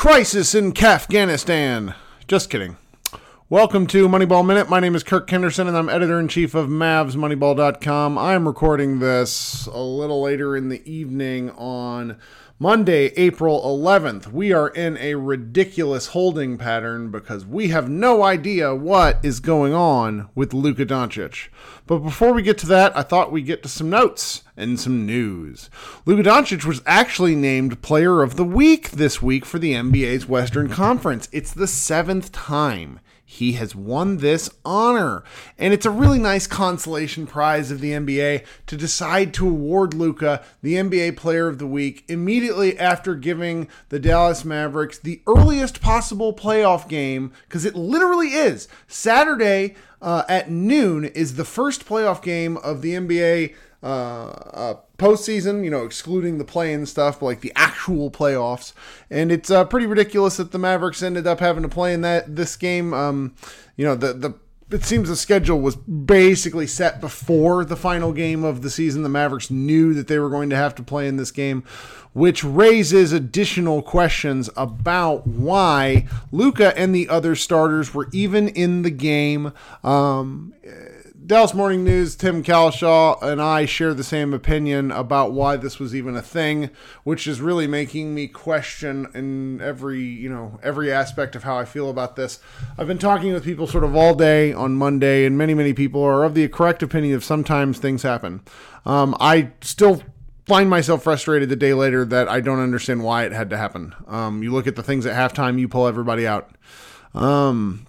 Crisis in Afghanistan. Just kidding. Welcome to Moneyball Minute. My name is Kirk Henderson, and I'm editor in chief of MavsMoneyball.com. I'm recording this a little later in the evening on Monday, April 11th. We are in a ridiculous holding pattern because we have no idea what is going on with Luka Doncic. But before we get to that, I thought we'd get to some notes and some news. Luka Doncic was actually named Player of the Week this week for the NBA's Western Conference. It's the seventh time he has won this honor. And it's a really nice consolation prize of the NBA to decide to award Luka the NBA Player of the Week immediately after giving the Dallas Mavericks the earliest possible playoff game, because it literally is. Saturday uh, at noon is the first playoff game of the NBA uh, uh, postseason, you know, excluding the play-in stuff, but like the actual playoffs. And it's uh, pretty ridiculous that the Mavericks ended up having to play in that this game. Um, you know, the the it seems the schedule was basically set before the final game of the season. The Mavericks knew that they were going to have to play in this game, which raises additional questions about why Luka and the other starters were even in the game. Um, Dallas Morning News, Tim Cowlishaw, and I share the same opinion about why this was even a thing, which is really making me question in every, you know, every aspect of how I feel about this. I've been talking with people sort of all day on Monday, and many, many people are of the correct opinion of sometimes things happen. Um, I still find myself frustrated the day later that I don't understand why it had to happen. Um, you look at the things at halftime, you pull everybody out. Um,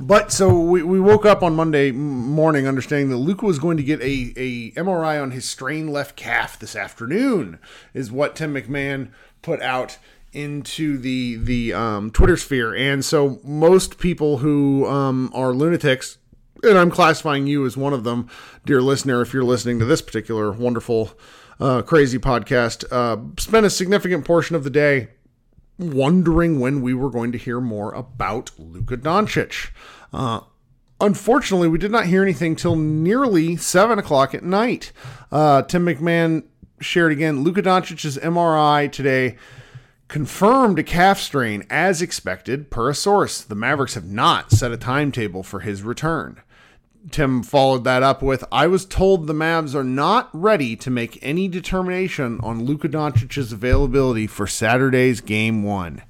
but so we, we woke up on Monday morning understanding that Luka was going to get a, a MRI on his strained left calf this afternoon, is what Tim McMahon put out into the the um, Twitter sphere. And so most people who um, are lunatics, and I'm classifying you as one of them, dear listener, if you're listening to this particular wonderful, uh, crazy podcast, uh, spend a significant portion of the day wondering when we were going to hear more about Luka Doncic. Uh, unfortunately, we did not hear anything till nearly seven o'clock at night. Uh, Tim McMahon shared again Luka Doncic's MRI today confirmed a calf strain as expected per a source. The Mavericks have not set a timetable for his return. Tim followed that up with I was told the Mavs are not ready to make any determination on Luka Doncic's availability for Saturday's game 1.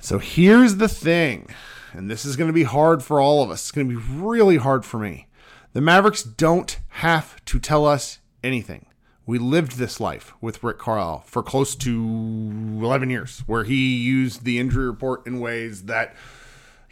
So here's the thing, and this is going to be hard for all of us. It's going to be really hard for me. The Mavericks don't have to tell us anything. We lived this life with Rick Carlisle for close to 11 years, where he used the injury report in ways that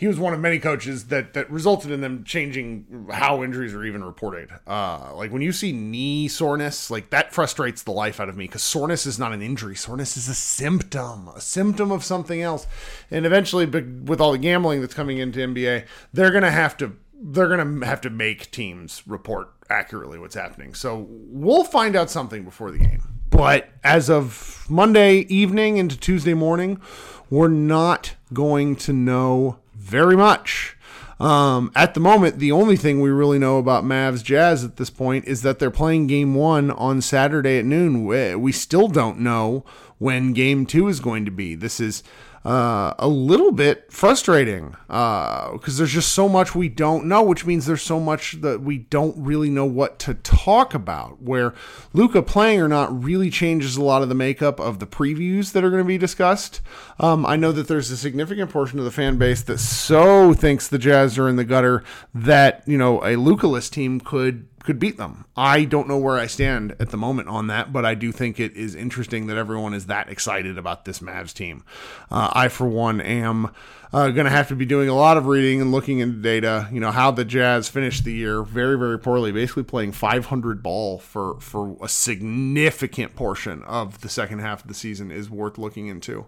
he was one of many coaches that that resulted in them changing how injuries are even reported. Uh, like when you see knee soreness, like that frustrates the life out of me because soreness is not an injury. Soreness is a symptom, a symptom of something else. And eventually, with all the gambling that's coming into NBA, they're gonna have to they're gonna have to make teams report accurately what's happening. So we'll find out something before the game. But as of Monday evening into Tuesday morning, we're not going to know very much. Um, at the moment, the only thing we really know about Mavs Jazz at this point is that they're playing game one on Saturday at noon. We still don't know when game two is going to be. This is uh, a little bit frustrating because uh, there's just so much we don't know, which means there's so much that we don't really know what to talk about. Where Luka playing or not really changes a lot of the makeup of the previews that are going to be discussed. Um, I know that there's a significant portion of the fan base that so thinks the Jazz are in the gutter that you know a Luka-less team could could beat them. I don't know where I stand at the moment on that, but I do think it is interesting that everyone is that excited about this Mavs team. Uh, I, for one, am uh, going to have to be doing a lot of reading and looking into data. You know how the Jazz finished the year very, very poorly, basically playing 500 ball for for a significant portion of the second half of the season is worth looking into.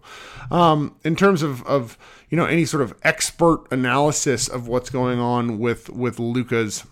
Um, in terms of of you know any sort of expert analysis of what's going on with with Luka's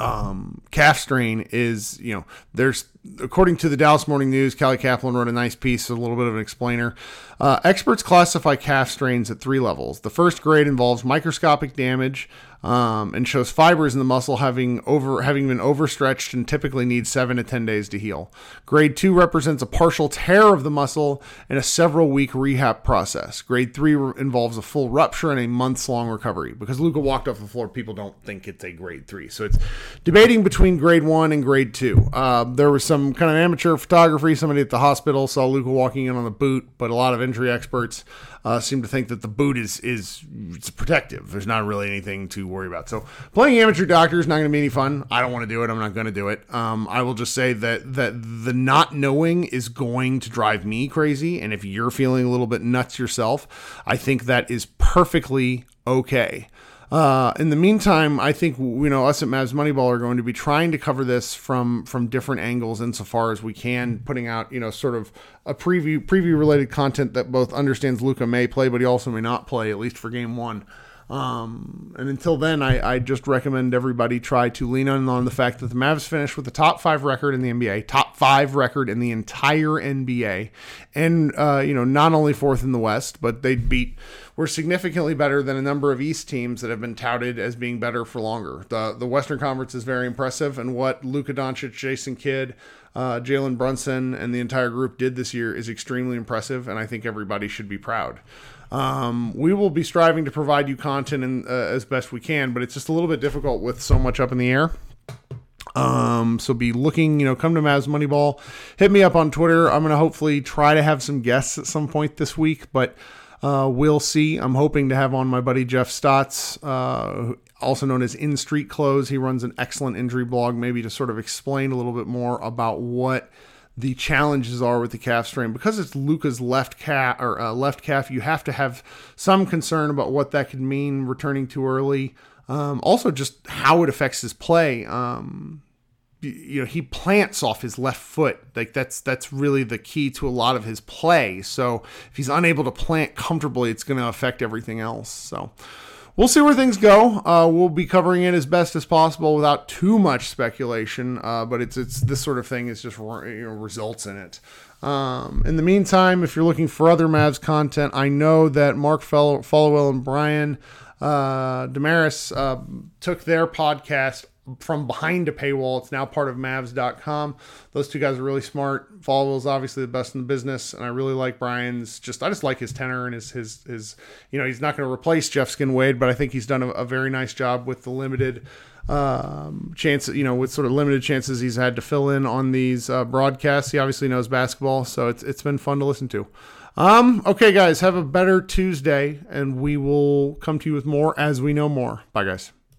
um, calf strain is you know there's according to the Dallas Morning News, Callie Caplan wrote a nice piece, a little bit of an explainer. Uh, experts classify calf strains at three levels. The first grade involves microscopic damage um, and shows fibers in the muscle having over having been overstretched and typically needs seven to ten days to heal. Grade two represents a partial tear of the muscle and a several week rehab process. Grade three re- involves a full rupture and a months long recovery. Because Luka walked off the floor, people don't think it's a grade three. So it's debating between grade one and grade two. Uh, there was some kind of amateur photography. Somebody at the hospital saw Luka walking in on the boot, but a lot of injury experts uh, seem to think that the boot is is it's protective. There's not really anything to worry about. So playing amateur doctor is not going to be any fun. I don't want to do it. I'm not going to do it. Um, I will just say that that the not knowing is going to drive me crazy. And if you're feeling a little bit nuts yourself, I think that is perfectly okay. Uh, in the meantime, I think you know us at Mavs Moneyball are going to be trying to cover this from from different angles insofar as we can, putting out you know sort of a preview preview related content that both understands Luka may play, but he also may not play at least for game one. Um, and until then, I, I just recommend everybody try to lean on on the fact that the Mavs finished with the top five record in the NBA, top five record in the entire NBA, and uh, you know not only fourth in the West, but they beat were significantly better than a number of East teams that have been touted as being better for longer. The the Western Conference is very impressive, and what Luka Doncic, Jason Kidd, uh, Jalen Brunson, and the entire group did this year is extremely impressive, and I think everybody should be proud. Um, we will be striving to provide you content in, uh, as best we can, but it's just a little bit difficult with so much up in the air. Um, so be looking, you know, come to Mavs Moneyball. Hit me up on Twitter. I'm going to hopefully try to have some guests at some point this week, but uh, we'll see. I'm hoping to have on my buddy Jeff Stotts, uh, also known as In Street Clothes. He runs an excellent injury blog, maybe to sort of explain a little bit more about what the challenges are with the calf strain because it's Luka's left calf or uh, left calf. You have to have some concern about what that could mean returning too early. Um, also, just how it affects his play. Um, you know, he plants off his left foot. Like that's that's really the key to a lot of his play. So if he's unable to plant comfortably, it's going to affect everything else. So we'll see where things go. Uh, we'll be covering it as best as possible without too much speculation. Uh, but it's it's this sort of thing is just you know, results in it. Um, in the meantime, if you're looking for other Mavs content, I know that Mark Followill and Brian uh, Dameris uh, took their podcast from behind a paywall. It's now part of Mavs.com. Those two guys are really smart. Followill's obviously the best in the business, and I really like Brian's. Just I just like his tenor and his his his. You know, he's not going to replace Jeff Skin Wade, but I think he's done a, a very nice job with the limited um, chances. You know, with sort of limited chances he's had to fill in on these uh, broadcasts. He obviously knows basketball, so it's it's been fun to listen to. Um, okay, guys, have a better Tuesday, and we will come to you with more as we know more. Bye, guys.